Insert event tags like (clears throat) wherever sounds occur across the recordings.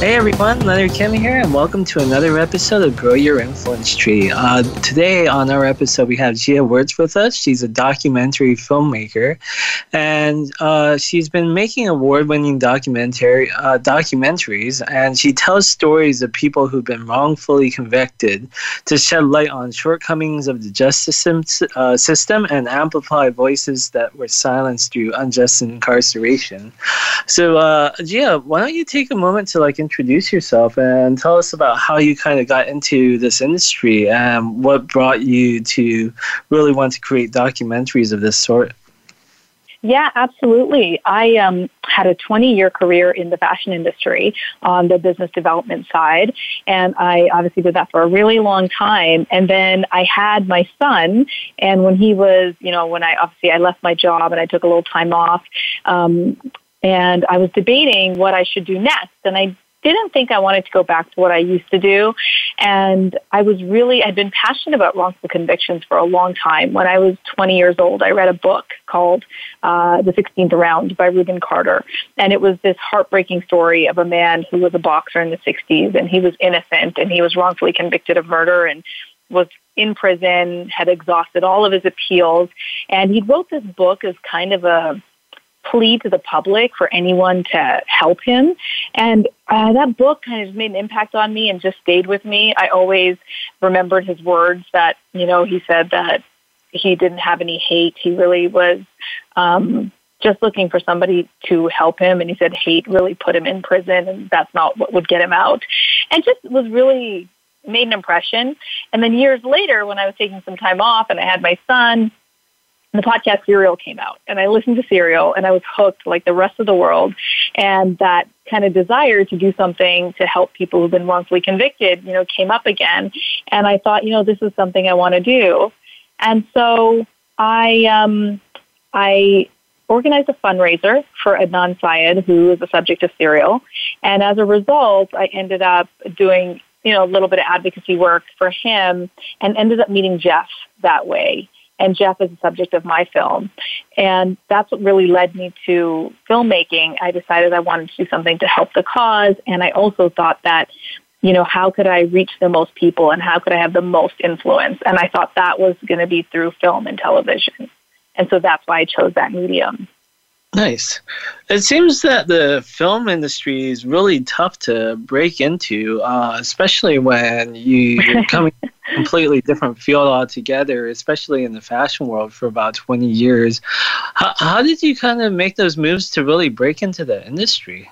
Hey everyone, Leonard Kim here, and welcome to another episode of Grow Your Influence Tree. Uh, today on our episode, we have Jia Wertz with us. She's a documentary filmmaker, and uh, she's been making award-winning documentary uh, documentaries, and she tells stories of people who've been wrongfully convicted to shed light on shortcomings of the justice system, uh, system and amplify voices that were silenced through unjust incarceration. So, uh, Jia, why don't you take a moment to like introduce yourself and tell us about how you kind of got into this industry and what brought you to really want to create documentaries of this sort. Yeah, absolutely. I um, had a 20 year career in the fashion industry on the business development side. And I obviously did that for a really long time. And then I had my son. And when he was, you know, when I obviously I left my job and I took a little time off, um, and I was debating what I should do next. And I didn't think I wanted to go back to what I used to do. And I was really, I'd been passionate about wrongful convictions for a long time. When I was 20 years old, I read a book called uh, The 16th Round by Rubin Carter. And it was this heartbreaking story of a man who was a boxer in the 60s and he was innocent and he was wrongfully convicted of murder and was in prison, had exhausted all of his appeals. And he wrote this book as kind of a, plea to the public for anyone to help him. And uh, that book kind of made an impact on me and just stayed with me. I always remembered his words that, you know, he said that he didn't have any hate. He really was um, just looking for somebody to help him. And he said hate really put him in prison and that's not what would get him out. And just was really made an impression. And then years later, when I was taking some time off and I had my son, the podcast Serial came out and I listened to Serial and I was hooked like the rest of the world. And that kind of desire to do something to help people who've been wrongfully convicted, you know, came up again. And I thought, you know, this is something I want to do. And so I, um, I organized a fundraiser for Adnan Syed, who is the subject of Serial. And as a result, I ended up doing, you know, a little bit of advocacy work for him and ended up meeting Jeff that way and Jeff is the subject of my film. And that's what really led me to filmmaking. I decided I wanted to do something to help the cause, and I also thought that, you know, how could I reach the most people and how could I have the most influence? And I thought that was going to be through film and television. And so that's why I chose that medium. Nice. It seems that the film industry is really tough to break into, uh, especially when you, you're (laughs) coming completely different field altogether, especially in the fashion world for about 20 years. How, how did you kind of make those moves to really break into the industry?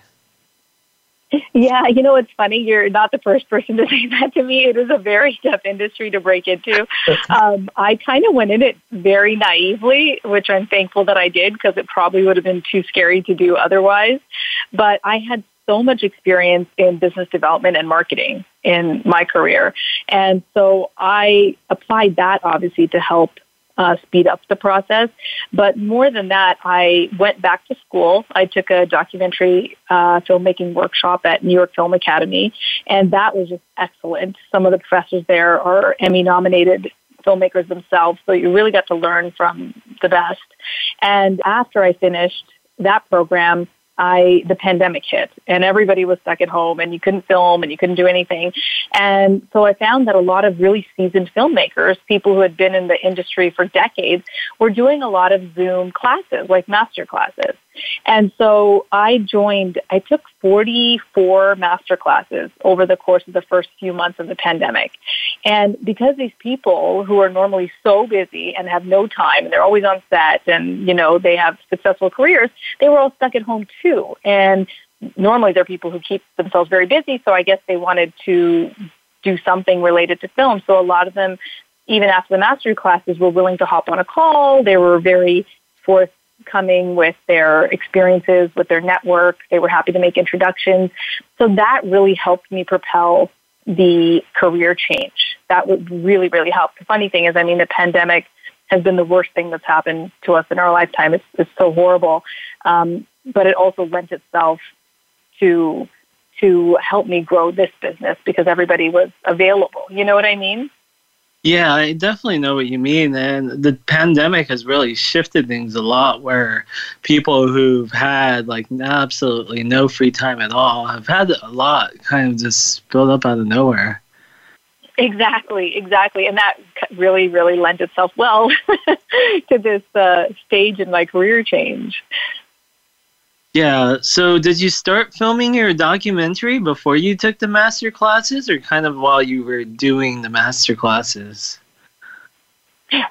Yeah, you know, it's funny. You're not the first person to (laughs) say that to me. It is a very tough industry to break into. (laughs) Um, I kind of went in it very naively, which I'm thankful that I did because it probably would have been too scary to do otherwise. But I had so much experience in business development and marketing in my career. And so I applied that obviously to help uh, speed up the process. But more than that, I went back to school. I took a documentary uh, filmmaking workshop at New York Film Academy, and that was just excellent. Some of the professors there are Emmy nominated filmmakers themselves, so you really got to learn from the best. And after I finished that program, I the pandemic hit and everybody was stuck at home and you couldn't film and you couldn't do anything. And so I found that a lot of really seasoned filmmakers, people who had been in the industry for decades, were doing a lot of Zoom classes, like master classes. And so I joined, I took 44 master classes over the course of the first few months of the pandemic. And because these people who are normally so busy and have no time and they're always on set and, you know, they have successful careers, they were all stuck at home too. And normally they're people who keep themselves very busy. So I guess they wanted to do something related to film. So a lot of them, even after the mastery classes, were willing to hop on a call. They were very forth coming with their experiences, with their network. They were happy to make introductions. So that really helped me propel the career change that would really, really help. The funny thing is, I mean, the pandemic has been the worst thing that's happened to us in our lifetime. It's, it's so horrible. Um, but it also lent itself to to help me grow this business because everybody was available. You know what I mean? Yeah, I definitely know what you mean. And the pandemic has really shifted things a lot where people who've had like absolutely no free time at all have had a lot kind of just build up out of nowhere. Exactly, exactly. And that really, really lent itself well (laughs) to this uh, stage in my career change. Yeah. So, did you start filming your documentary before you took the master classes, or kind of while you were doing the master classes?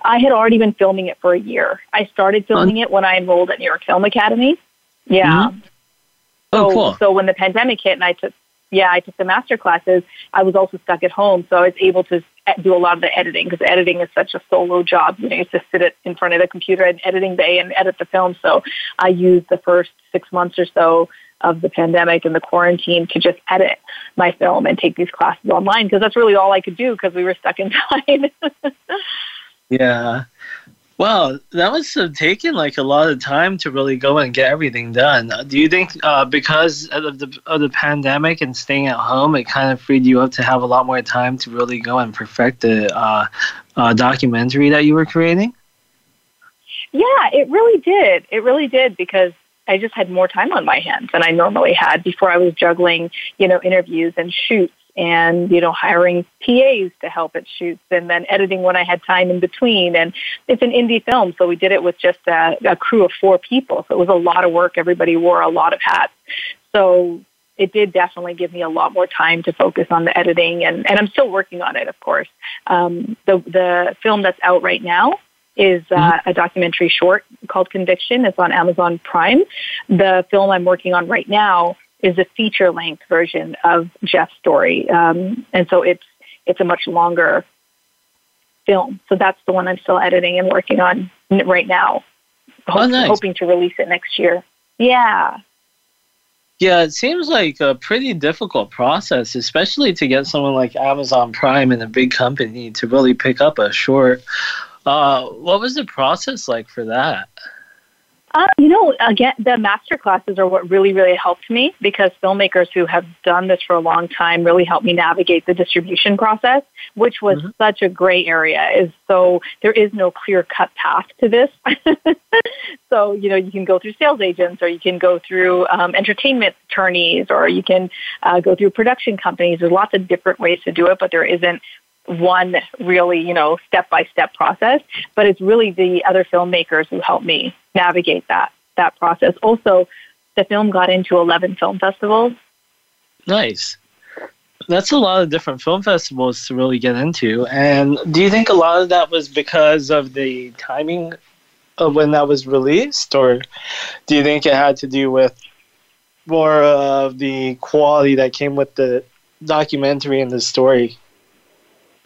I had already been filming it for a year. I started filming it when I enrolled at New York Film Academy. Yeah. Mm-hmm. Oh, so, cool. So when the pandemic hit and I took yeah, I took the master classes. I was also stuck at home, so I was able to do a lot of the editing because editing is such a solo job. You know, you just sit in front of the computer at editing bay and edit the film. So I used the first six months or so of the pandemic and the quarantine to just edit my film and take these classes online because that's really all I could do because we were stuck inside. (laughs) yeah. Well, that must have taken like a lot of time to really go and get everything done. Uh, do you think uh, because of the of the pandemic and staying at home, it kind of freed you up to have a lot more time to really go and perfect the uh, uh, documentary that you were creating? Yeah, it really did. It really did because I just had more time on my hands than I normally had before I was juggling, you know, interviews and shoots and you know hiring PAs to help at shoots and then editing when I had time in between and it's an indie film so we did it with just a, a crew of four people so it was a lot of work everybody wore a lot of hats so it did definitely give me a lot more time to focus on the editing and, and I'm still working on it of course um, the the film that's out right now is uh, mm-hmm. a documentary short called Conviction. It's on Amazon Prime. The film I'm working on right now is a feature length version of Jeff's story, um, and so it's it's a much longer film. So that's the one I'm still editing and working on right now. Oh, nice. Hoping to release it next year. Yeah. Yeah, it seems like a pretty difficult process, especially to get someone like Amazon Prime and a big company to really pick up a short. Uh, what was the process like for that? Uh, you know, again, the master classes are what really, really helped me because filmmakers who have done this for a long time really helped me navigate the distribution process, which was mm-hmm. such a gray area. Is so there is no clear cut path to this. (laughs) so you know, you can go through sales agents, or you can go through um, entertainment attorneys, or you can uh, go through production companies. There's lots of different ways to do it, but there isn't one really, you know, step by step process, but it's really the other filmmakers who helped me navigate that that process. Also, the film got into 11 film festivals. Nice. That's a lot of different film festivals to really get into. And do you think a lot of that was because of the timing of when that was released, or do you think it had to do with more of the quality that came with the documentary and the story?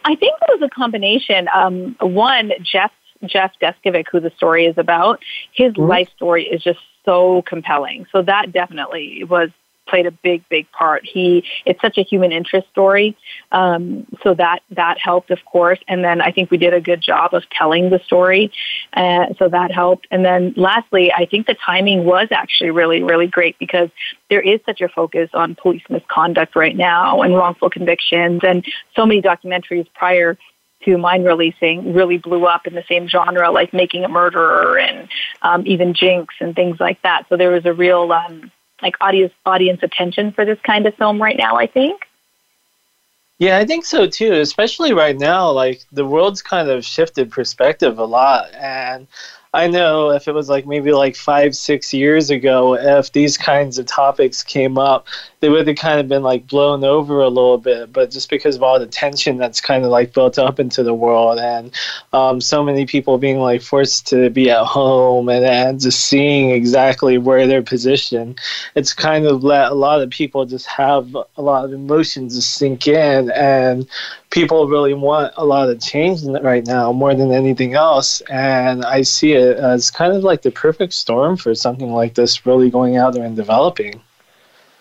I think it was a combination. Um, one, Jeff Jeff Deskovic, who the story is about, his mm-hmm. life story is just so compelling. So that definitely was played a big, big part. He it's such a human interest story, um, so that that helped, of course. And then I think we did a good job of telling the story, uh, so that helped. And then lastly, I think the timing was actually really, really great because there is such a focus on police misconduct right now and wrongful convictions, and so many documentaries prior to mine releasing really blew up in the same genre, like Making a Murderer and um, even Jinx and things like that. So there was a real um, like audience audience attention for this kind of film right now. I think. Yeah, I think so too. Especially right now, like the world's kind of shifted perspective a lot, and I know if it was like maybe like five, six years ago, if these kinds of topics came up, they would have kind of been like blown over a little bit. But just because of all the tension that's kind of like built up into the world and um, so many people being like forced to be at home and, and just seeing exactly where they're positioned, it's kind of let a lot of people just have a lot of emotions just sink in. And people really want a lot of change right now more than anything else. And I see it as kind of like the perfect storm for something like this really going out there and developing.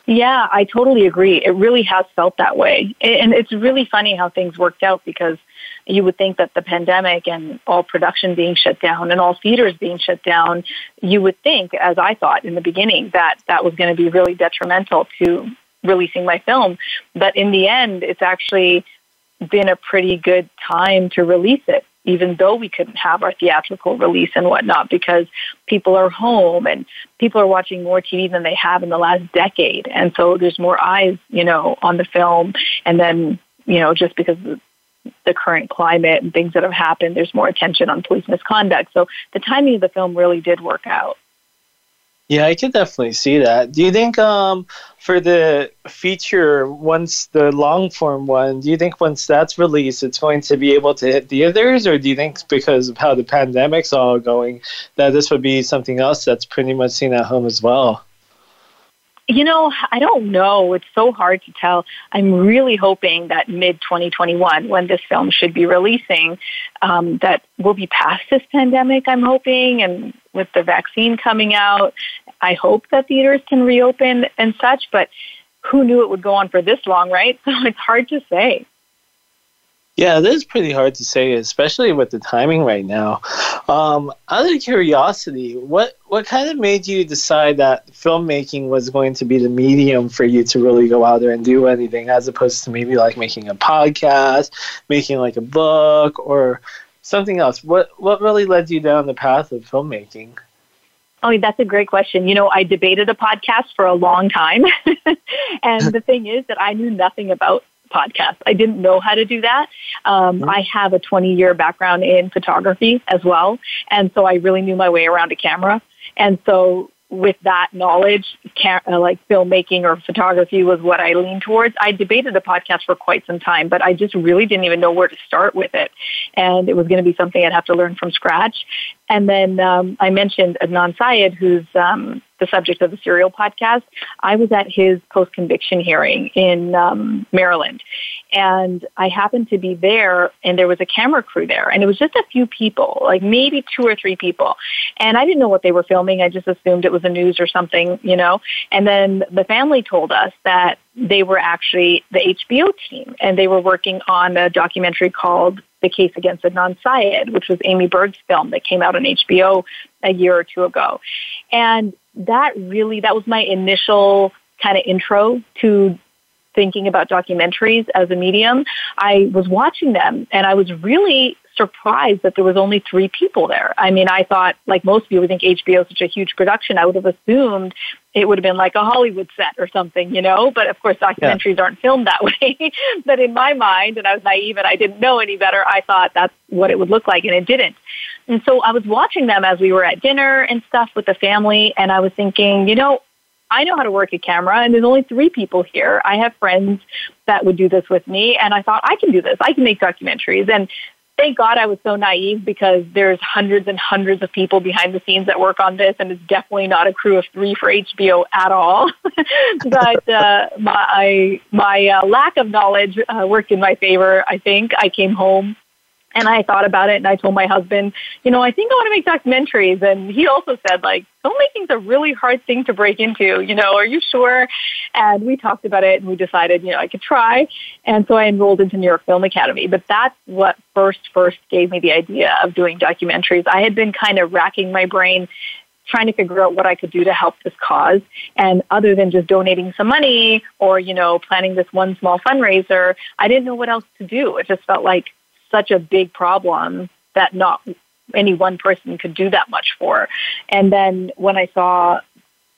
Yeah, I totally agree. It really has felt that way. And it's really funny how things worked out because you would think that the pandemic and all production being shut down and all theaters being shut down, you would think, as I thought in the beginning, that that was going to be really detrimental to releasing my film. But in the end, it's actually been a pretty good time to release it, even though we couldn't have our theatrical release and whatnot, because people are home and people are watching more TV than they have in the last decade. And so there's more eyes, you know, on the film. And then, you know, just because the current climate and things that have happened, there's more attention on police misconduct. So the timing of the film really did work out. Yeah, I could definitely see that. Do you think um, for the feature, once the long form one, do you think once that's released, it's going to be able to hit theaters, or do you think because of how the pandemic's all going, that this would be something else that's pretty much seen at home as well? You know, I don't know. It's so hard to tell. I'm really hoping that mid 2021, when this film should be releasing, um, that we'll be past this pandemic, I'm hoping, and with the vaccine coming out, I hope that theaters can reopen and such, but who knew it would go on for this long, right? (laughs) So it's hard to say. Yeah, it is pretty hard to say, especially with the timing right now. Um, out of curiosity, what what kind of made you decide that filmmaking was going to be the medium for you to really go out there and do anything, as opposed to maybe like making a podcast, making like a book, or something else? What what really led you down the path of filmmaking? Oh, that's a great question. You know, I debated a podcast for a long time. (laughs) and the thing is that I knew nothing about podcasts. I didn't know how to do that. Um, mm-hmm. I have a 20 year background in photography as well. And so I really knew my way around a camera. And so with that knowledge, uh, like filmmaking or photography was what I leaned towards. I debated a podcast for quite some time, but I just really didn't even know where to start with it. And it was going to be something I'd have to learn from scratch. And then um, I mentioned Adnan Syed, who's um, the subject of the Serial podcast. I was at his post conviction hearing in um, Maryland, and I happened to be there, and there was a camera crew there, and it was just a few people, like maybe two or three people. And I didn't know what they were filming. I just assumed it was a news or something, you know. And then the family told us that they were actually the HBO team, and they were working on a documentary called the case against Adnan Syed, which was Amy Berg's film that came out on HBO a year or two ago. And that really, that was my initial kind of intro to thinking about documentaries as a medium. I was watching them and I was really surprised that there was only three people there. I mean, I thought, like most people, would think HBO is such a huge production. I would have assumed it would have been like a Hollywood set or something, you know. But of course, documentaries yeah. aren't filmed that (laughs) way. but in my mind, and I was naive and I didn't know any better, I thought that's what it would look like, and it didn't. And so I was watching them as we were at dinner and stuff with the family, and I was thinking, you know, I know how to work a camera, and there's only three people here. I have friends that would do this with me, and I thought I can do this. I can make documentaries, and thank God I was so naive because there's hundreds and hundreds of people behind the scenes that work on this, and it's definitely not a crew of three for HBO at all. (laughs) but uh, my my uh, lack of knowledge uh, worked in my favor. I think I came home and I thought about it and I told my husband, you know, I think I want to make documentaries. And he also said, like, filmmaking's a really hard thing to break into, you know, are you sure? And we talked about it and we decided, you know, I could try. And so I enrolled into New York Film Academy. But that's what first, first gave me the idea of doing documentaries. I had been kind of racking my brain trying to figure out what I could do to help this cause. And other than just donating some money or, you know, planning this one small fundraiser, I didn't know what else to do. It just felt like such a big problem that not any one person could do that much for. And then when I saw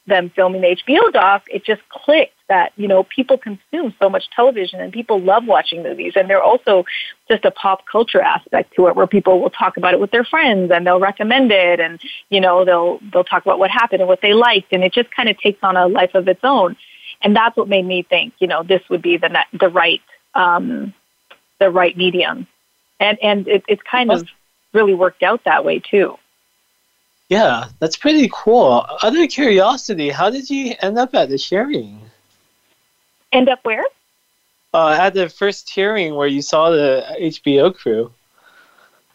them filming the HBO doc, it just clicked that, you know, people consume so much television and people love watching movies. And there are also just a pop culture aspect to it where people will talk about it with their friends and they'll recommend it and, you know, they'll they'll talk about what happened and what they liked and it just kind of takes on a life of its own. And that's what made me think, you know, this would be the the right um, the right medium and and it, it's kind of really worked out that way too. Yeah, that's pretty cool. Other curiosity, how did you end up at the hearing? End up where? Uh, at the first hearing where you saw the HBO crew.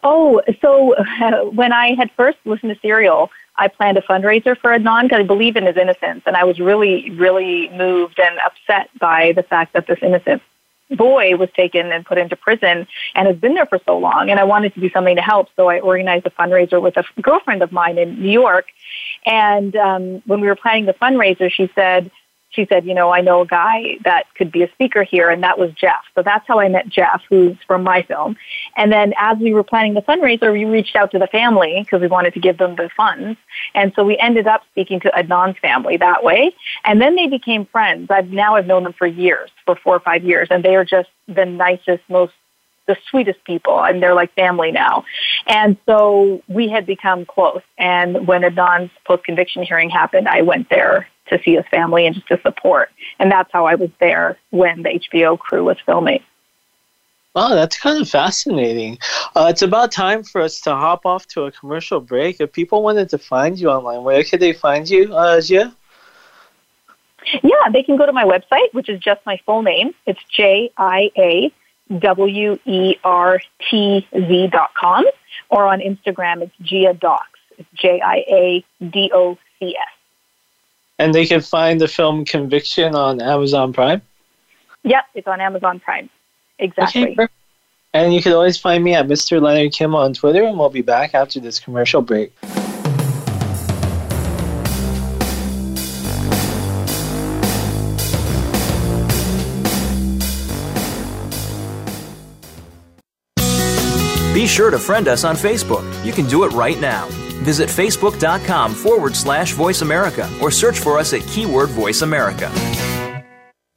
Oh, so uh, (laughs) when I had first listened to Serial, I planned a fundraiser for Adnan because I believe in his innocence, and I was really, really moved and upset by the fact that this innocent boy was taken and put into prison and has been there for so long. And I wanted to do something to help, so I organized a fundraiser with a girlfriend of mine in New York. And um, when we were planning the fundraiser, she said, she said, you know, I know a guy that could be a speaker here, and that was Jeff. So that's how I met Jeff, who's from my film. And then as we were planning the fundraiser, we reached out to the family because we wanted to give them the funds. And so we ended up speaking to Adnan's family that way. And then they became friends. I've now I've known them for years, for four or five years, and they are just the nicest, most the sweetest people and they're like family now. And so we had become close. And when Adnan's post conviction hearing happened, I went there to see his family and just to support. And that's how I was there when the HBO crew was filming. Wow, that's kind of fascinating. Uh, it's about time for us to hop off to a commercial break. If people wanted to find you online, where could they find you, uh, Jia? Yeah, they can go to my website, which is just my full name. It's J I A W E R T Z dot com, or on Instagram, it's Jia Docs. It's J I A D O C S. And they can find the film Conviction on Amazon Prime? Yep, it's on Amazon Prime. Exactly. Okay, and you can always find me at Mr. Leonard Kim on Twitter, and we'll be back after this commercial break. Be sure to friend us on Facebook. You can do it right now. Visit facebook.com forward slash voice America or search for us at keyword voice America.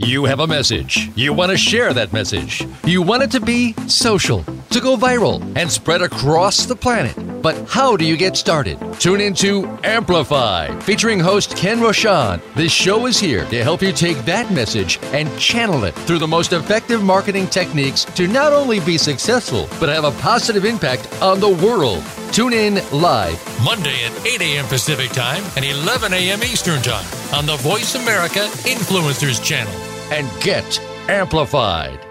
You have a message. You want to share that message. You want it to be social, to go viral, and spread across the planet. But how do you get started? Tune into Amplify, featuring host Ken Rochon. This show is here to help you take that message and channel it through the most effective marketing techniques to not only be successful, but have a positive impact on the world. Tune in live Monday at 8 a.m. Pacific Time and 11 a.m. Eastern Time on the Voice America Influencers channel and get amplified.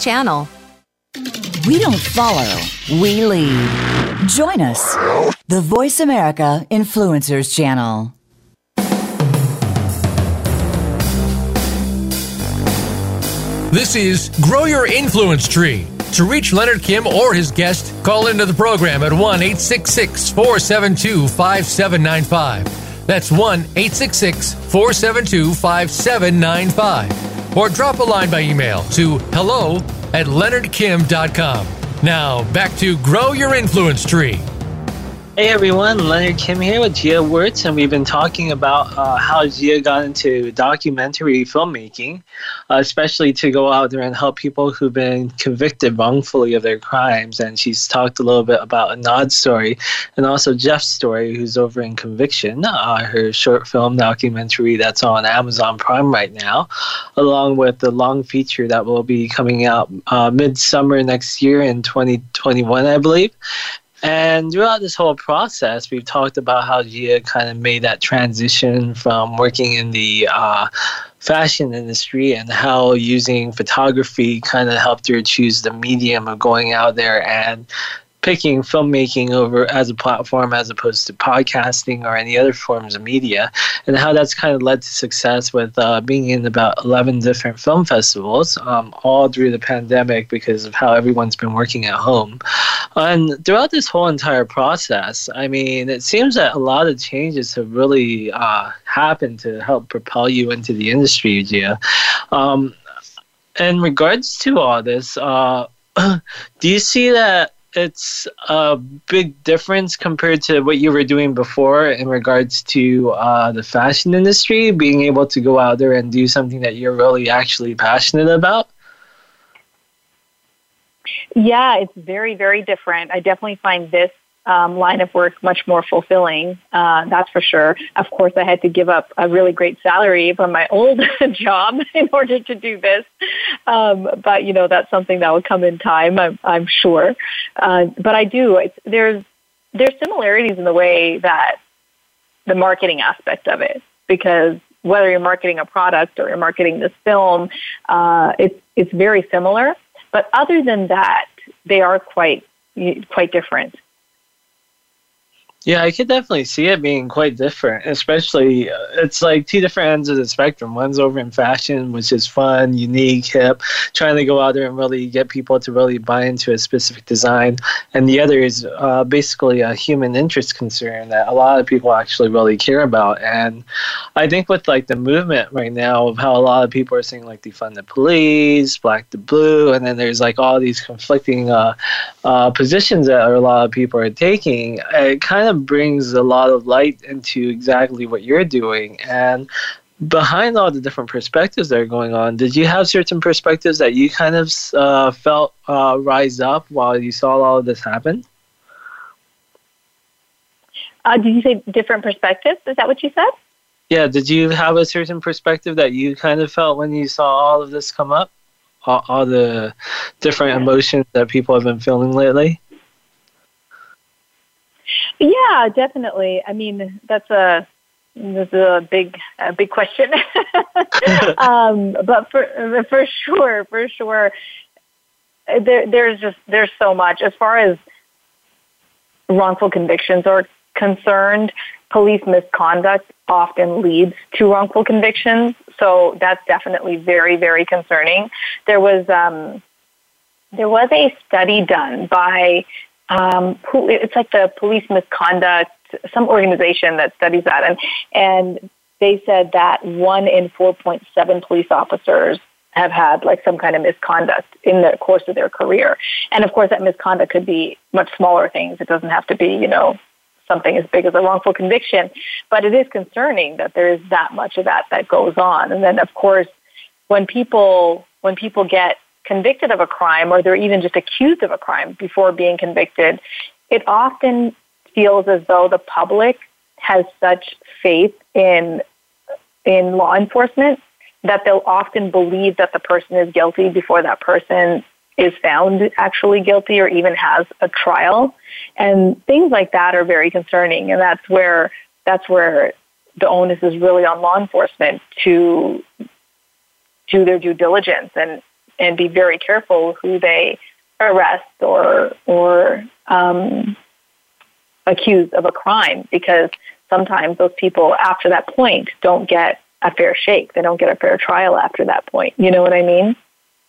channel. We don't follow, we lead. Join us, the Voice America Influencers channel. This is Grow Your Influence Tree. To reach Leonard Kim or his guest, call into the program at 1 866 472 5795. That's 1 866 472 5795 or drop a line by email to hello at leonardkim.com. Now, back to Grow Your Influence Tree. Hey everyone, Leonard Kim here with Jia Wertz, and we've been talking about uh, how Jia got into documentary filmmaking, uh, especially to go out there and help people who've been convicted wrongfully of their crimes. And she's talked a little bit about Adnan's story and also Jeff's story, who's over in Conviction, uh, her short film documentary that's on Amazon Prime right now, along with the long feature that will be coming out uh, midsummer next year in 2021, I believe. And throughout this whole process, we've talked about how Jia kind of made that transition from working in the uh, fashion industry and how using photography kind of helped her choose the medium of going out there and picking filmmaking over as a platform as opposed to podcasting or any other forms of media, and how that's kind of led to success with uh, being in about 11 different film festivals, um, all through the pandemic because of how everyone's been working at home. And throughout this whole entire process, I mean, it seems that a lot of changes have really uh, happened to help propel you into the industry, Jia. Um, in regards to all this, uh, (clears throat) do you see that it's a big difference compared to what you were doing before in regards to uh, the fashion industry, being able to go out there and do something that you're really actually passionate about? Yeah, it's very, very different. I definitely find this um, line of work much more fulfilling. Uh, that's for sure. Of course, I had to give up a really great salary from my old (laughs) job in order to do this. Um, but you know, that's something that will come in time. I'm, I'm sure. Uh, but I do. It's, there's there's similarities in the way that the marketing aspect of it, because whether you're marketing a product or you're marketing this film, uh, it's it's very similar. But other than that, they are quite quite different. Yeah, I could definitely see it being quite different, especially uh, it's like two different ends of the spectrum. One's over in fashion, which is fun, unique, hip, trying to go out there and really get people to really buy into a specific design. And the other is uh, basically a human interest concern that a lot of people actually really care about. And I think with like the movement right now of how a lot of people are saying like defund the police, black the blue, and then there's like all these conflicting uh, uh, positions that a lot of people are taking, it kind of of brings a lot of light into exactly what you're doing. And behind all the different perspectives that are going on, did you have certain perspectives that you kind of uh, felt uh, rise up while you saw all of this happen? Uh, did you say different perspectives? Is that what you said? Yeah. Did you have a certain perspective that you kind of felt when you saw all of this come up? All, all the different emotions that people have been feeling lately? Yeah, definitely. I mean, that's a that's a big a big question. (laughs) um, but for for sure, for sure, there there's just there's so much as far as wrongful convictions are concerned. Police misconduct often leads to wrongful convictions, so that's definitely very very concerning. There was um, there was a study done by um, it's like the police misconduct, some organization that studies that, and and they said that one in 4.7 police officers have had like some kind of misconduct in the course of their career. And of course, that misconduct could be much smaller things. It doesn't have to be, you know, something as big as a wrongful conviction. But it is concerning that there is that much of that that goes on. And then, of course, when people when people get convicted of a crime or they're even just accused of a crime before being convicted, it often feels as though the public has such faith in in law enforcement that they'll often believe that the person is guilty before that person is found actually guilty or even has a trial. And things like that are very concerning and that's where that's where the onus is really on law enforcement to do their due diligence and and be very careful who they arrest or or um, accuse of a crime because sometimes those people after that point don't get a fair shake. They don't get a fair trial after that point. You know what I mean?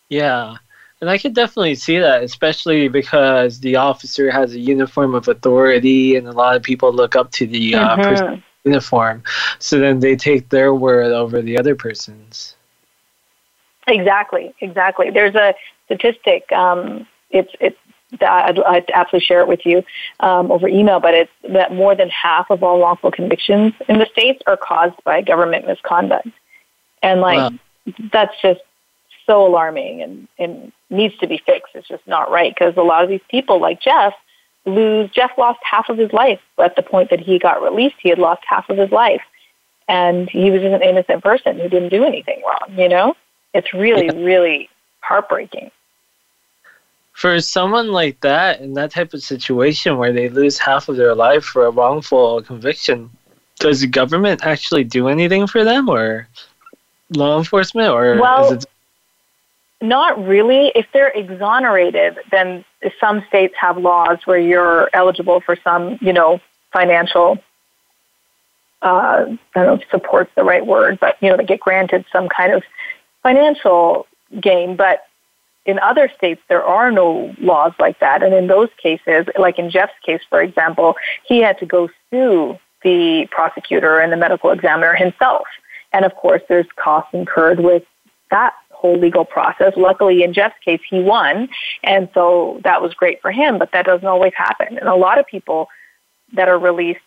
Yeah. And I could definitely see that, especially because the officer has a uniform of authority, and a lot of people look up to the uh, mm-hmm. uniform. So then they take their word over the other person's. Exactly, exactly. There's a statistic. Um, it's it's I'd, I'd absolutely share it with you um, over email, but it's that more than half of all wrongful convictions in the states are caused by government misconduct, and like wow. that's just so alarming and and needs to be fixed. It's just not right because a lot of these people, like Jeff, lose. Jeff lost half of his life at the point that he got released. He had lost half of his life, and he was just an innocent person who didn't do anything wrong. You know. It's really, yeah. really heartbreaking. For someone like that, in that type of situation where they lose half of their life for a wrongful conviction, does the government actually do anything for them or law enforcement or well, it... not really. If they're exonerated, then some states have laws where you're eligible for some, you know, financial. Uh, I don't know if support's the right word, but you know, they get granted some kind of financial gain. But in other states, there are no laws like that. And in those cases, like in Jeff's case, for example, he had to go sue the prosecutor and the medical examiner himself. And of course, there's costs incurred with that whole legal process. Luckily, in Jeff's case, he won. And so that was great for him, but that doesn't always happen. And a lot of people that are released,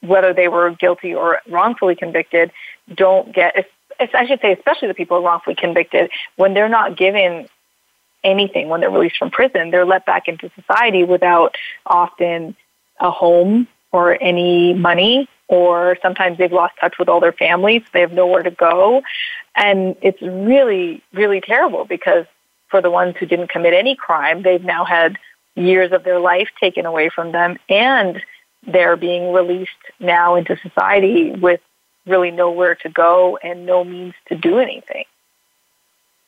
whether they were guilty or wrongfully convicted, don't get, I should say, especially the people wrongfully convicted, when they're not given anything when they're released from prison. They're let back into society without often a home or any money, or sometimes they've lost touch with all their families. They have nowhere to go. And it's really, really terrible because for the ones who didn't commit any crime, they've now had years of their life taken away from them and they're being released now into society with really nowhere to go and no means to do anything.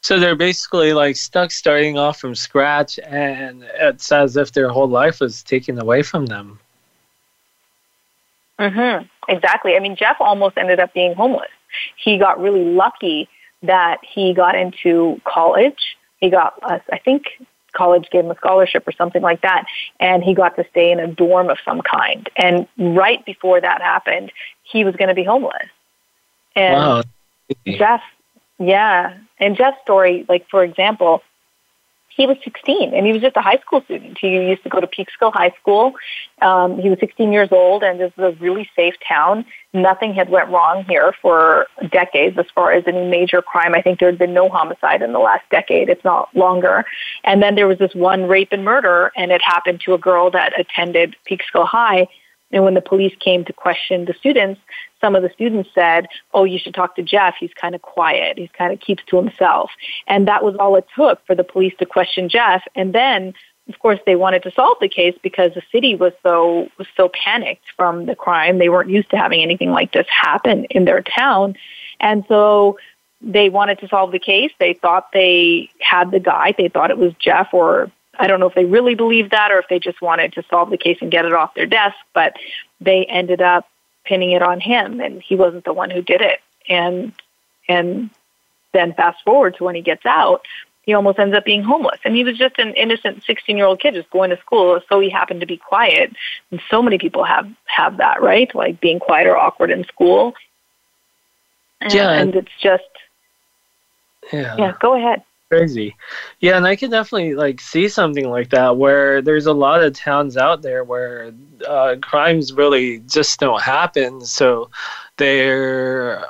So they're basically like stuck starting off from scratch, and it's as if their whole life was taken away from them. Mm-hmm. Exactly. I mean, Jeff almost ended up being homeless. He got really lucky that he got into college. He got, I think, college gave him a scholarship or something like that, and he got to stay in a dorm of some kind. And right before that happened, he was going to be homeless. And wow. Jeff yeah. And Jeff's story, like, for example, he was 16 and he was just a high school student. He used to go to Peekskill High School. Um, he was 16 years old and this is a really safe town. Nothing had went wrong here for decades as far as any major crime. I think there had been no homicide in the last decade, if not longer. And then there was this one rape and murder and it happened to a girl that attended Peekskill High. And when the police came to question the students, some of the students said, oh, you should talk to Jeff. He's kind of quiet. He's kind of keeps to himself. And that was all it took for the police to question Jeff. And then, of course, they wanted to solve the case because the city was so, was so panicked from the crime. They weren't used to having anything like this happen in their town. And so they wanted to solve the case. They thought they had the guy. They thought it was Jeff or I don't know if they really believed that or if they just wanted to solve the case and get it off their desk, but they ended up pinning it on him and he wasn't the one who did it. And and then fast forward to when he gets out, he almost ends up being homeless. And he was just an innocent 16 year old kid just going to school. So he happened to be quiet. And so many people have, have that, right? Like being quiet or awkward in school. And, yeah. And it's just, yeah. Yeah, go ahead crazy. Yeah, and I can definitely like see something like that where there's a lot of towns out there where uh, crimes really just don't happen. So they're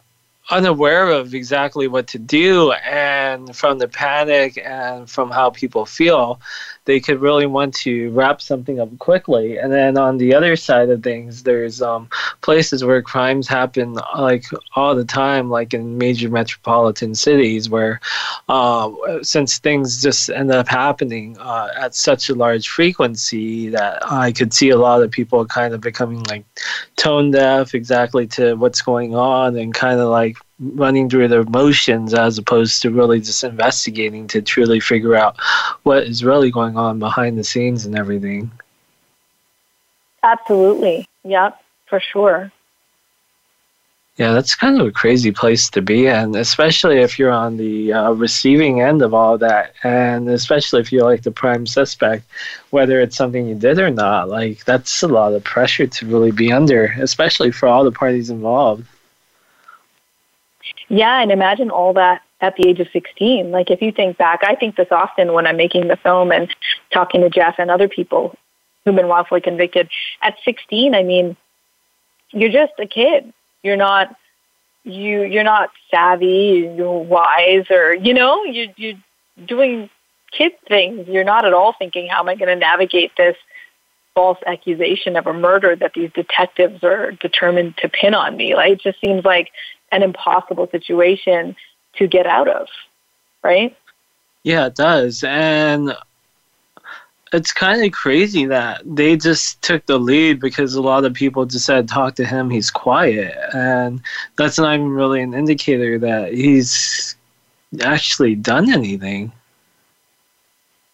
unaware of exactly what to do and from the panic and from how people feel they could really want to wrap something up quickly. And then on the other side of things there's um, places where crimes happen like all the time like in major metropolitan cities where uh, since things just end up happening uh, at such a large frequency that i could see a lot of people kind of becoming like tone deaf exactly to what's going on and kind of like running through their motions as opposed to really just investigating to truly figure out what is really going on behind the scenes and everything. Absolutely. Yep, for sure. Yeah, that's kind of a crazy place to be in, especially if you're on the uh, receiving end of all that, and especially if you're like the prime suspect, whether it's something you did or not. Like, that's a lot of pressure to really be under, especially for all the parties involved. Yeah, and imagine all that at the age of 16. Like if you think back, I think this often when I'm making the film and talking to Jeff and other people who've been wrongfully convicted. At 16, I mean, you're just a kid. You're not you you're not savvy, you're wise or you know, you you're doing kid things. You're not at all thinking how am I going to navigate this false accusation of a murder that these detectives are determined to pin on me. Like it just seems like an impossible situation to get out of, right? Yeah, it does. And it's kind of crazy that they just took the lead because a lot of people just said, talk to him, he's quiet. And that's not even really an indicator that he's actually done anything.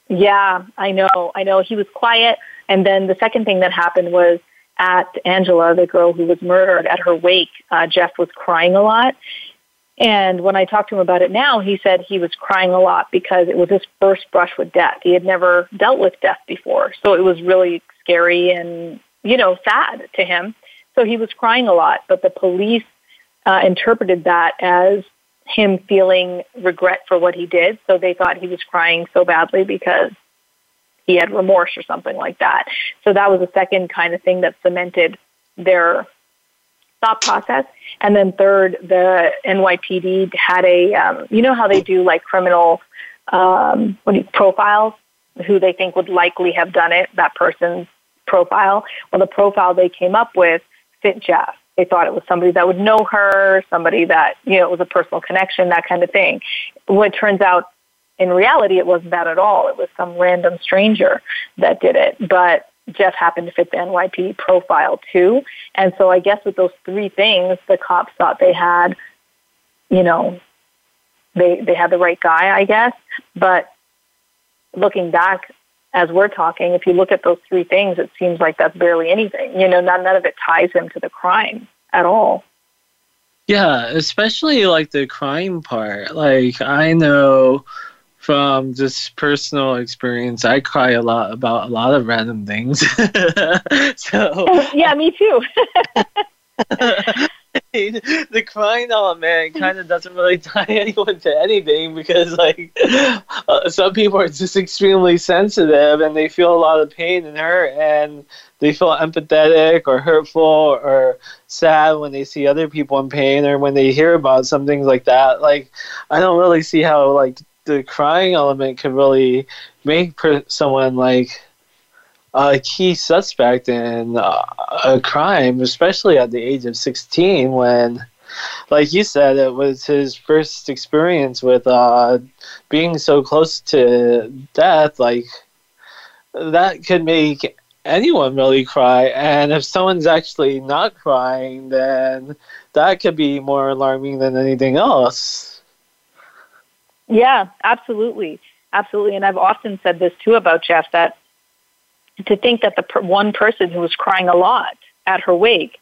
Yeah, I know. I know. He was quiet. And then the second thing that happened was at Angela, the girl who was murdered, at her wake, uh, Jeff was crying a lot. And when I talked to him about it now, he said he was crying a lot because it was his first brush with death. He had never dealt with death before. So it was really scary and, you know, sad to him. So he was crying a lot. But the police uh, interpreted that as him feeling regret for what he did. So they thought he was crying so badly because he had remorse or something like that. So that was the second kind of thing that cemented their thought process. And then third, the NYPD had a, um, you know how they do like criminal um, what do you, profiles, who they think would likely have done it, that person's profile. Well, the profile they came up with fit Jeff. They thought it was somebody that would know her, somebody that, you know, it was a personal connection, that kind of thing. What turns out in reality, it wasn't that at all. It was some random stranger that did it. But Jeff happened to fit the NYPD profile too. And so I guess with those three things, the cops thought they had, you know, they, they had the right guy, I guess. But looking back, as we're talking, if you look at those three things, it seems like that's barely anything. You know, none, none of it ties him to the crime at all. Yeah, especially like the crime part. Like, I know from just personal experience, I cry a lot about a lot of random things. (laughs) so (laughs) yeah, me too. (laughs) the crying element kind of doesn't really tie anyone to anything because like uh, some people are just extremely sensitive and they feel a lot of pain and hurt and they feel empathetic or hurtful or sad when they see other people in pain or when they hear about some things like that like i don't really see how like the crying element could really make per- someone like a key suspect in uh, a crime, especially at the age of 16 when like you said, it was his first experience with uh, being so close to death. Like that could make anyone really cry, and if someone's actually not crying, then that could be more alarming than anything else. Yeah, absolutely. Absolutely. And I've often said this too about Jeff that to think that the per- one person who was crying a lot at her wake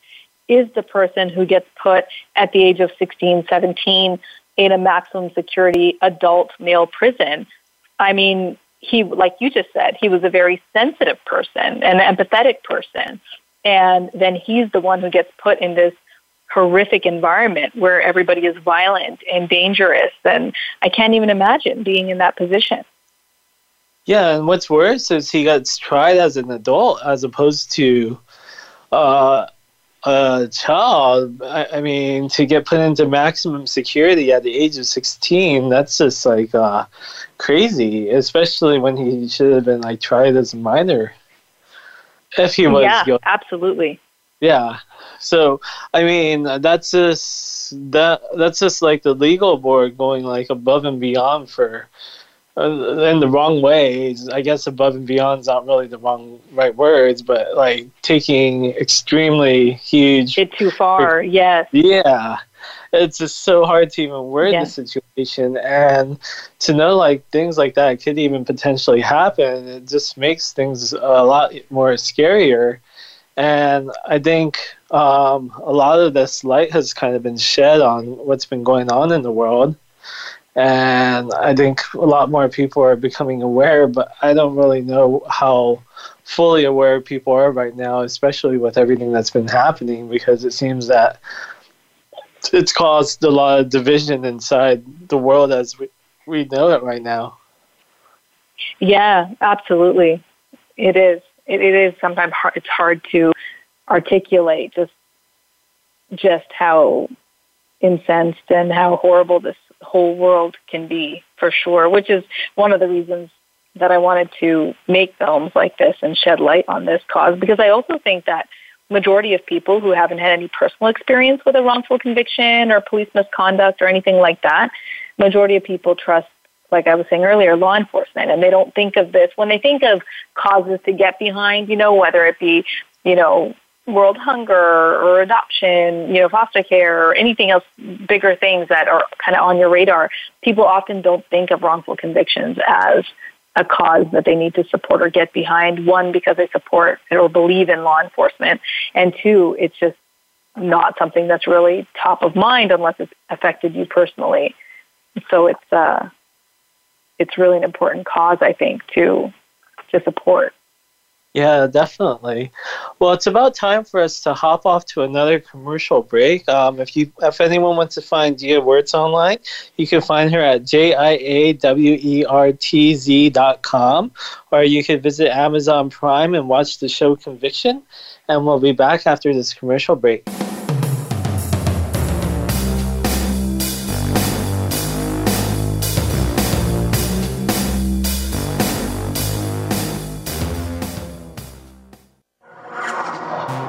is the person who gets put at the age of 16, 17 in a maximum security adult male prison. I mean, he, like you just said, he was a very sensitive person, an empathetic person. And then he's the one who gets put in this horrific environment where everybody is violent and dangerous. And I can't even imagine being in that position. Yeah, and what's worse is he gets tried as an adult as opposed to uh, a child. I, I, mean, to get put into maximum security at the age of 16, that's just like uh, crazy, especially when he should have been like tried as a minor. If he was. Yeah, guilty. absolutely. Yeah. So I mean, that's just that that's just like the legal board going like above and beyond for uh, in the wrong ways. I guess above and beyond is not really the wrong right words, but like taking extremely huge. It too far. yes. Yeah. It's just so hard to even word yeah. the situation, and to know like things like that could even potentially happen. It just makes things a lot more scarier and I think um, a lot of this light has kind of been shed on what's been going on in the world. And I think a lot more people are becoming aware, but I don't really know how fully aware people are right now, especially with everything that's been happening, because it seems that it's caused a lot of division inside the world as we, we know it right now. Yeah, absolutely. It is it, it is sometimes hard, it's hard to articulate just just how incensed and how horrible this whole world can be for sure which is one of the reasons that I wanted to make films like this and shed light on this cause because I also think that majority of people who haven't had any personal experience with a wrongful conviction or police misconduct or anything like that majority of people trust like I was saying earlier, law enforcement, and they don't think of this. When they think of causes to get behind, you know, whether it be, you know, world hunger or adoption, you know, foster care or anything else, bigger things that are kind of on your radar. People often don't think of wrongful convictions as a cause that they need to support or get behind. One, because they support or believe in law enforcement, and two, it's just not something that's really top of mind unless it's affected you personally. So it's uh, it's really an important cause, I think, to to support. Yeah, definitely. Well, it's about time for us to hop off to another commercial break. Um, if you, if anyone wants to find Jia Wertz online, you can find her at j i a w e r t z dot com, or you can visit Amazon Prime and watch the show Conviction. And we'll be back after this commercial break.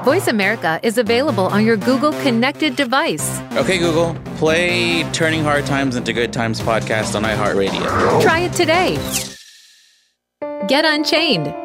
Voice America is available on your Google connected device. Okay, Google, play Turning Hard Times into Good Times podcast on iHeartRadio. Try it today. Get Unchained.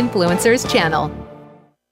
Influencers channel.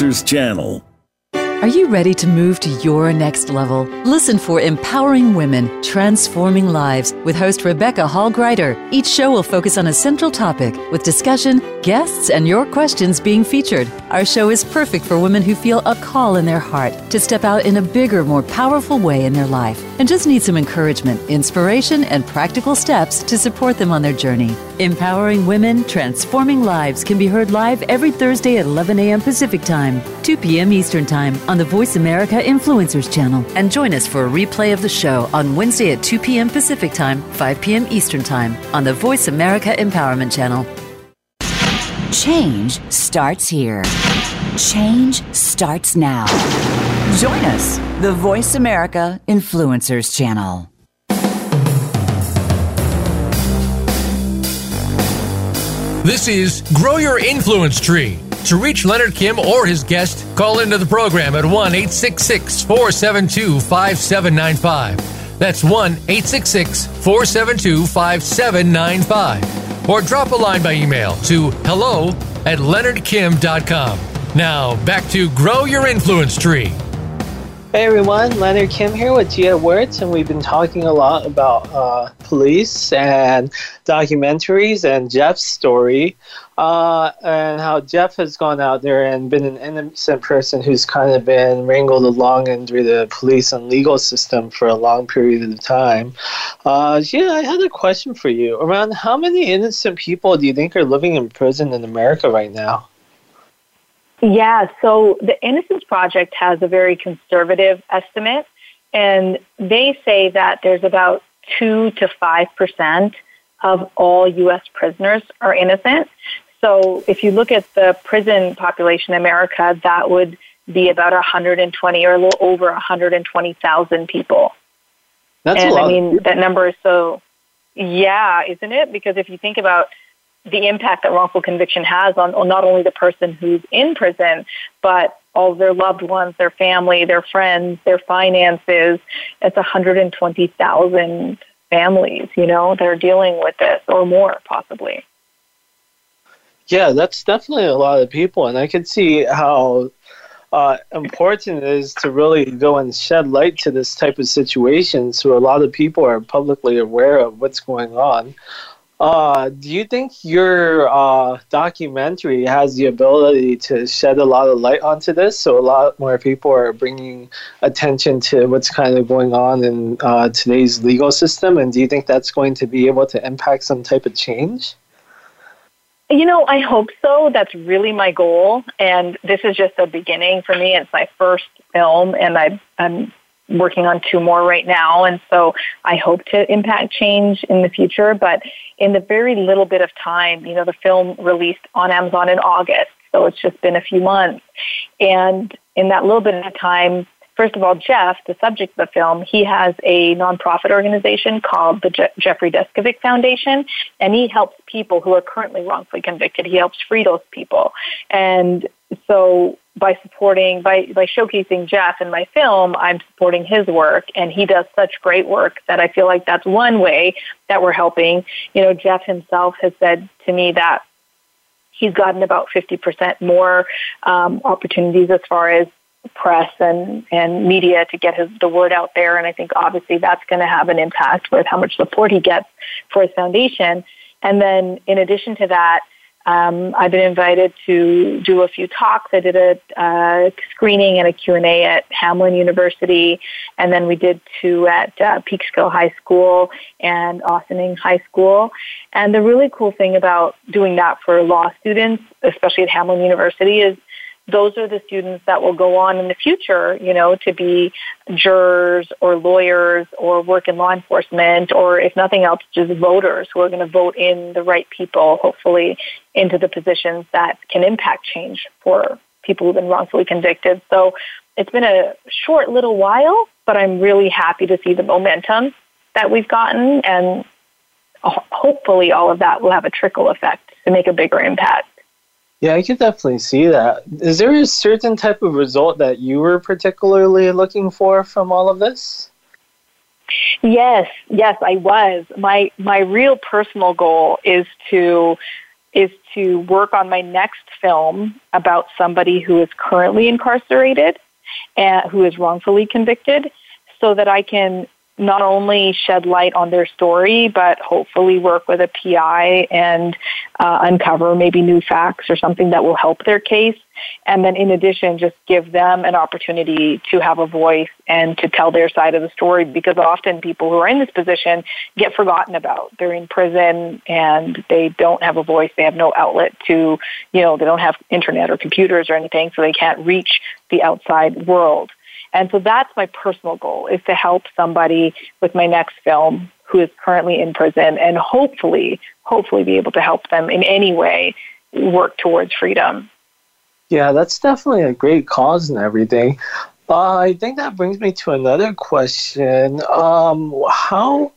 Influencers channel. Are you ready to move to your next level? Listen for Empowering Women, Transforming Lives with host Rebecca Hall Gruyter. Each show will focus on a central topic with discussion, guests, and your questions being featured. Our show is perfect for women who feel a call in their heart to step out in a bigger, more powerful way in their life and just need some encouragement, inspiration, and practical steps to support them on their journey. Empowering Women, Transforming Lives can be heard live every Thursday at 11 a.m. Pacific Time, 2 p.m. Eastern Time on the Voice America Influencers channel. And join us for a replay of the show on Wednesday at 2 p.m. Pacific Time, 5 p.m. Eastern Time on the Voice America Empowerment channel. Change starts here. Change starts now. Join us, the Voice America Influencers channel. This is Grow Your Influence Tree. To reach Leonard Kim or his guest, call into the program at 1 866 472 5795. That's 1 866 472 5795. Or drop a line by email to hello at leonardkim.com. Now, back to Grow Your Influence Tree. Hey everyone, Leonard Kim here with Jia Wertz, and we've been talking a lot about uh, police and documentaries and Jeff's story, uh, and how Jeff has gone out there and been an innocent person who's kind of been wrangled along into the police and legal system for a long period of time. Uh, Jia, I had a question for you. Around how many innocent people do you think are living in prison in America right now? Yeah, so the Innocence Project has a very conservative estimate, and they say that there's about 2 to 5% of all U.S. prisoners are innocent. So if you look at the prison population in America, that would be about 120 or a little over 120,000 people. That's and a lot. I mean, that number is so, yeah, isn't it? Because if you think about the impact that wrongful conviction has on, not only the person who's in prison, but all their loved ones, their family, their friends, their finances. It's 120,000 families, you know, that are dealing with this or more possibly. Yeah, that's definitely a lot of people, and I can see how uh, important it is to really go and shed light to this type of situation so a lot of people are publicly aware of what's going on. Uh, do you think your uh, documentary has the ability to shed a lot of light onto this so a lot more people are bringing attention to what's kind of going on in uh, today's legal system? And do you think that's going to be able to impact some type of change? You know, I hope so. That's really my goal. And this is just a beginning for me. It's my first film, and I, I'm working on two more right now. And so I hope to impact change in the future. But in the very little bit of time, you know, the film released on Amazon in August. So it's just been a few months. And in that little bit of time, first of all, Jeff, the subject of the film, he has a nonprofit organization called the Je- Jeffrey Deskovic Foundation, and he helps people who are currently wrongfully convicted. He helps free those people. And so by supporting, by, by showcasing Jeff in my film, I'm supporting his work, and he does such great work that I feel like that's one way that we're helping. You know, Jeff himself has said to me that he's gotten about 50% more um, opportunities as far as press and, and media to get his, the word out there. And I think obviously that's going to have an impact with how much support he gets for his foundation. And then in addition to that, um, I've been invited to do a few talks. I did a uh, screening and a Q&A at Hamline University, and then we did two at uh, Peekskill High School and Ossining High School. And the really cool thing about doing that for law students, especially at Hamline University, is those are the students that will go on in the future, you know, to be jurors or lawyers or work in law enforcement or if nothing else, just voters who are going to vote in the right people, hopefully into the positions that can impact change for people who've been wrongfully convicted. So it's been a short little while, but I'm really happy to see the momentum that we've gotten and hopefully all of that will have a trickle effect to make a bigger impact. Yeah, I can definitely see that. Is there a certain type of result that you were particularly looking for from all of this? Yes, yes, I was. My my real personal goal is to is to work on my next film about somebody who is currently incarcerated and who is wrongfully convicted so that I can not only shed light on their story, but hopefully work with a PI and uh, uncover maybe new facts or something that will help their case. And then, in addition, just give them an opportunity to have a voice and to tell their side of the story because often people who are in this position get forgotten about. They're in prison and they don't have a voice. They have no outlet to, you know, they don't have internet or computers or anything, so they can't reach the outside world. And so that's my personal goal is to help somebody with my next film who is currently in prison and hopefully, hopefully be able to help them in any way work towards freedom. Yeah, that's definitely a great cause and everything. Uh, I think that brings me to another question. Um, how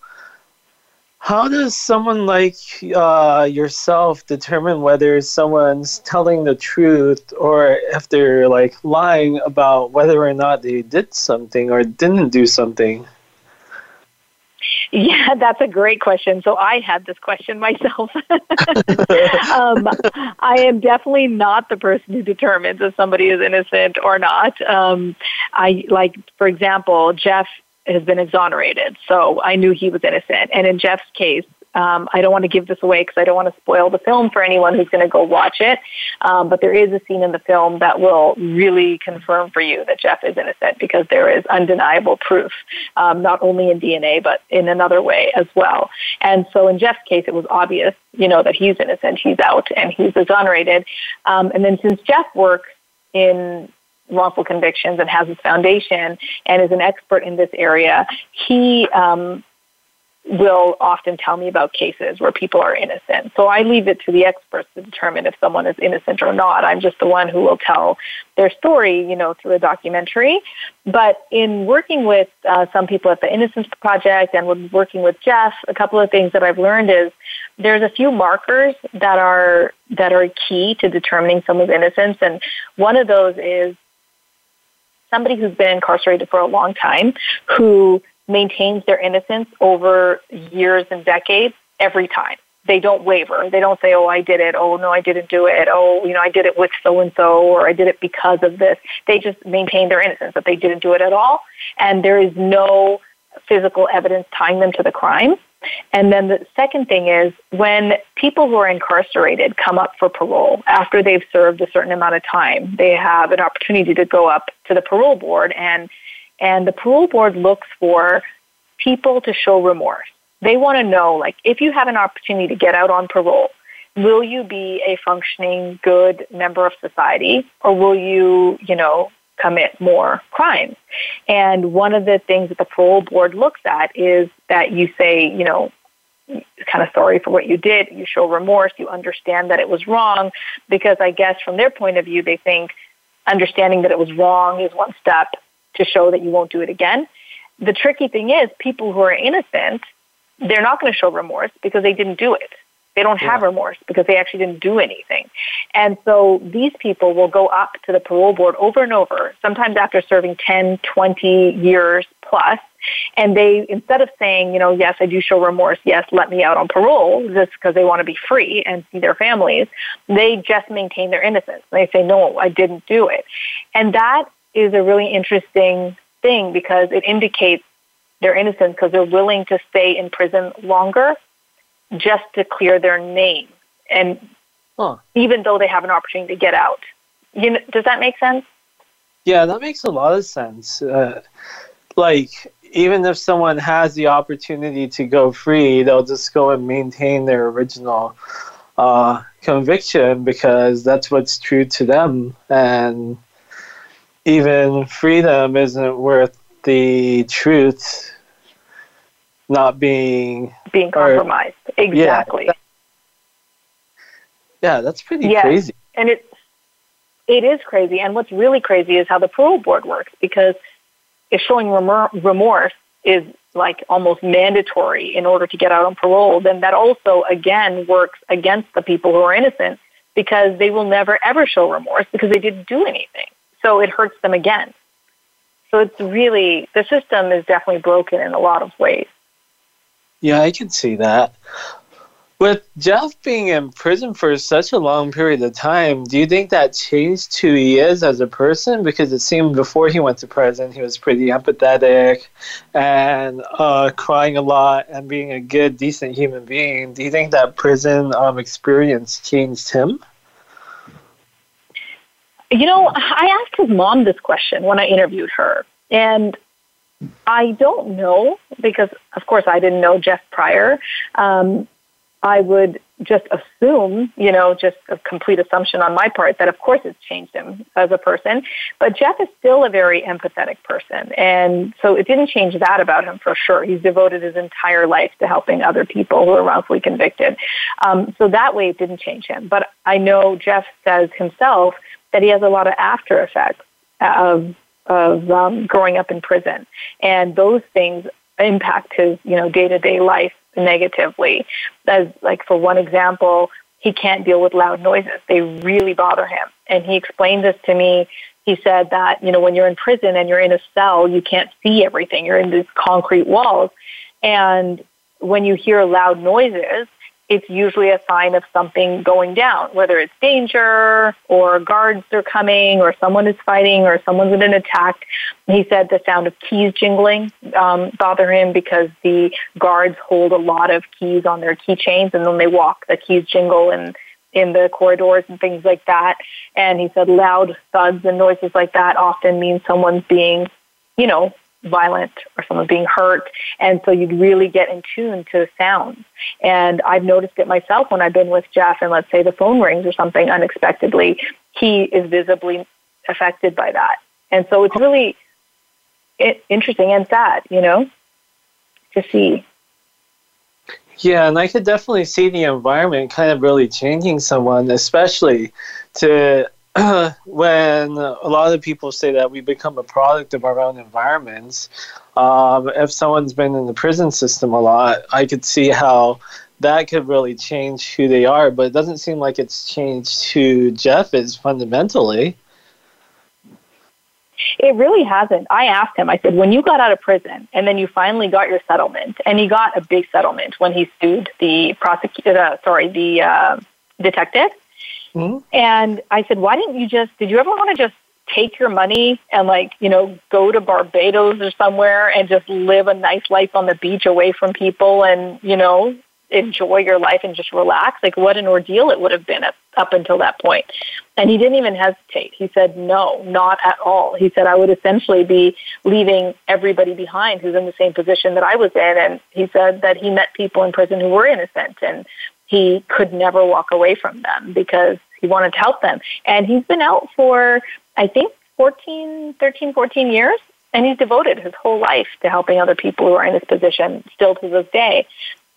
how does someone like uh, yourself determine whether someone's telling the truth or if they're like lying about whether or not they did something or didn't do something? Yeah, (laughs) that's a great question. So I had this question myself. (laughs) um, I am definitely not the person who determines if somebody is innocent or not. Um, I like, for example, Jeff has been exonerated. So I knew he was innocent. And in Jeff's case, um, I don't want to give this away because I don't want to spoil the film for anyone who's going to go watch it. Um, but there is a scene in the film that will really confirm for you that Jeff is innocent because there is undeniable proof, um, not only in DNA but in another way as well. And so in Jeff's case, it was obvious, you know, that he's innocent, he's out, and he's exonerated. Um, and then since Jeff works in wrongful convictions and has his foundation and is an expert in this area, he um, will often tell me about cases where people are innocent. So I leave it to the experts to determine if someone is innocent or not. I'm just the one who will tell their story, you know, through a documentary. But in working with uh, some people at the Innocence Project and with working with Jeff, a couple of things that I've learned is there's a few markers that are that are key to determining someone's innocence, and one of those is somebody who's been incarcerated for a long time who maintains their innocence over years and decades every time. They don't waver. They don't say, oh, I did it. Oh, no, I didn't do it. Oh, you know, I did it with so and so, or I did it because of this. They just maintain their innocence, that they didn't do it at all. And there is no physical evidence tying them to the crime. And then the second thing is when people who are incarcerated come up for parole after they've served a certain amount of time, they have an opportunity to go up to the parole board and and the parole board looks for people to show remorse. They want to know like if you have an opportunity to get out on parole, will you be a functioning, good member of society, or will you, you know, commit more crimes? And one of the things that the parole board looks at is that you say, you know, kind of sorry for what you did, you show remorse, you understand that it was wrong, because I guess from their point of view, they think understanding that it was wrong is one step to show that you won't do it again. The tricky thing is, people who are innocent, they're not going to show remorse because they didn't do it. They don't have yeah. remorse because they actually didn't do anything. And so these people will go up to the parole board over and over, sometimes after serving 10, 20 years. And they, instead of saying, you know, yes, I do show remorse, yes, let me out on parole, just because they want to be free and see their families, they just maintain their innocence. They say, no, I didn't do it. And that is a really interesting thing because it indicates their innocence because they're willing to stay in prison longer just to clear their name, and huh. even though they have an opportunity to get out. You know, does that make sense? Yeah, that makes a lot of sense. Uh, like, even if someone has the opportunity to go free, they'll just go and maintain their original uh, conviction because that's what's true to them. And even freedom isn't worth the truth not being being compromised. Or, exactly. Yeah, yeah, that's pretty yes. crazy. And it it is crazy. And what's really crazy is how the parole board works because if showing remorse is like almost mandatory in order to get out on parole, then that also again works against the people who are innocent because they will never ever show remorse because they didn't do anything. So it hurts them again. So it's really, the system is definitely broken in a lot of ways. Yeah, I can see that. With Jeff being in prison for such a long period of time, do you think that changed who he is as a person? Because it seemed before he went to prison, he was pretty empathetic and uh, crying a lot and being a good, decent human being. Do you think that prison um, experience changed him? You know, I asked his mom this question when I interviewed her, and I don't know because, of course, I didn't know Jeff prior. Um, I would just assume, you know, just a complete assumption on my part that, of course, it's changed him as a person. But Jeff is still a very empathetic person. And so it didn't change that about him for sure. He's devoted his entire life to helping other people who are wrongfully convicted. Um, so that way it didn't change him. But I know Jeff says himself that he has a lot of after effects of of um, growing up in prison, and those things impact his you know day to day life negatively. As like for one example, he can't deal with loud noises; they really bother him. And he explained this to me. He said that you know when you're in prison and you're in a cell, you can't see everything. You're in these concrete walls, and when you hear loud noises, it's usually a sign of something going down, whether it's danger or guards are coming or someone is fighting or someone's in an attack. He said the sound of keys jingling um, bother him because the guards hold a lot of keys on their keychains and then they walk, the keys jingle and in the corridors and things like that. And he said loud thuds and noises like that often mean someone's being, you know, violent or someone being hurt. And so you'd really get in tune to sounds. And I've noticed it myself when I've been with Jeff and let's say the phone rings or something unexpectedly, he is visibly affected by that. And so it's really interesting and sad, you know, to see. Yeah, and I could definitely see the environment kind of really changing someone, especially to (clears throat) when a lot of people say that we become a product of our own environments, um, if someone's been in the prison system a lot, I could see how that could really change who they are. But it doesn't seem like it's changed who Jeff is fundamentally. It really hasn't. I asked him, I said, when you got out of prison and then you finally got your settlement, and he got a big settlement when he sued the prosecutor, uh, sorry, the uh, detective. Mm-hmm. And I said, why didn't you just, did you ever want to just take your money and like, you know, go to Barbados or somewhere and just live a nice life on the beach away from people and, you know, enjoy your life and just relax? Like what an ordeal it would have been up, up until that point. And he didn't even hesitate. He said, no, not at all. He said, I would essentially be leaving everybody behind who's in the same position that I was in. And he said that he met people in prison who were innocent and he could never walk away from them because he wanted to help them. And he's been out for, I think, 14, 13, 14 years. And he's devoted his whole life to helping other people who are in this position still to this day.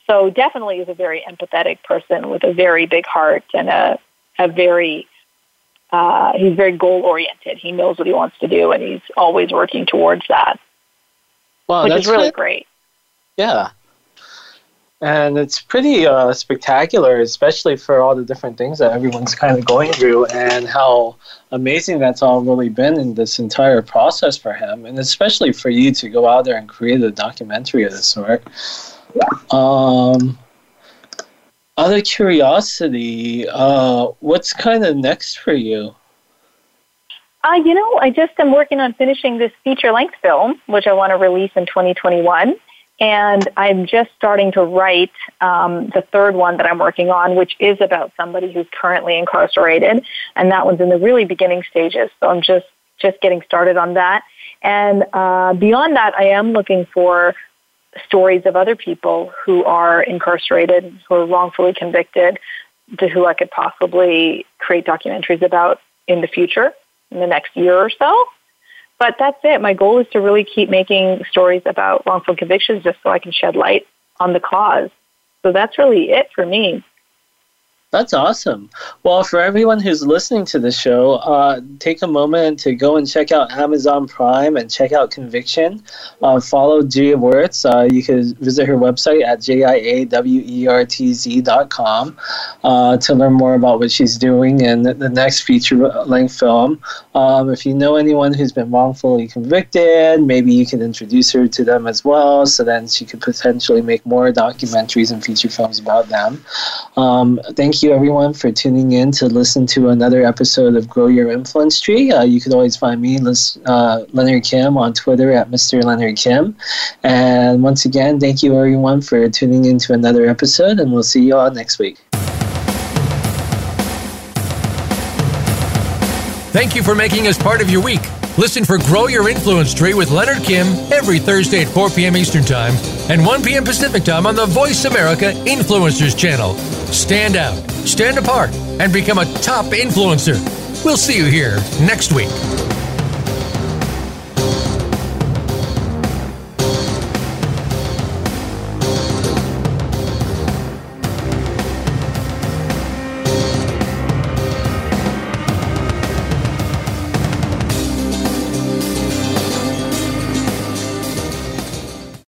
So definitely is a very empathetic person with a very big heart and a, a very, uh, he's very goal oriented. He knows what he wants to do and he's always working towards that. Wow, which that's is really great. Yeah. And it's pretty uh, spectacular, especially for all the different things that everyone's kind of going through and how amazing that's all really been in this entire process for him. And especially for you to go out there and create a documentary of this sort. Um, out of curiosity, uh, what's kind of next for you? Uh, you know, I just am working on finishing this feature length film, which I want to release in 2021. And I'm just starting to write um, the third one that I'm working on, which is about somebody who's currently incarcerated, and that one's in the really beginning stages. So I'm just just getting started on that. And uh, beyond that, I am looking for stories of other people who are incarcerated, who are wrongfully convicted, to who I could possibly create documentaries about in the future, in the next year or so. But that's it. My goal is to really keep making stories about wrongful convictions just so I can shed light on the cause. So that's really it for me. That's awesome. Well, for everyone who's listening to the show, uh, take a moment to go and check out Amazon Prime and check out Conviction. Uh, follow Jia Wertz. Uh, you can visit her website at jiawertz.com uh, to learn more about what she's doing in the next feature length film. Um, if you know anyone who's been wrongfully convicted, maybe you can introduce her to them as well so then she could potentially make more documentaries and feature films about them. Um, thank you, everyone, for tuning in to listen to another episode of Grow Your Influence Tree. Uh, you can always find me, uh, Leonard Kim, on Twitter at Mr. Leonard Kim. And once again, thank you, everyone, for tuning in to another episode, and we'll see you all next week. Thank you for making us part of your week. Listen for Grow Your Influence Tree with Leonard Kim every Thursday at 4 p.m. Eastern Time and 1 p.m. Pacific Time on the Voice America Influencers channel. Stand out, stand apart, and become a top influencer. We'll see you here next week.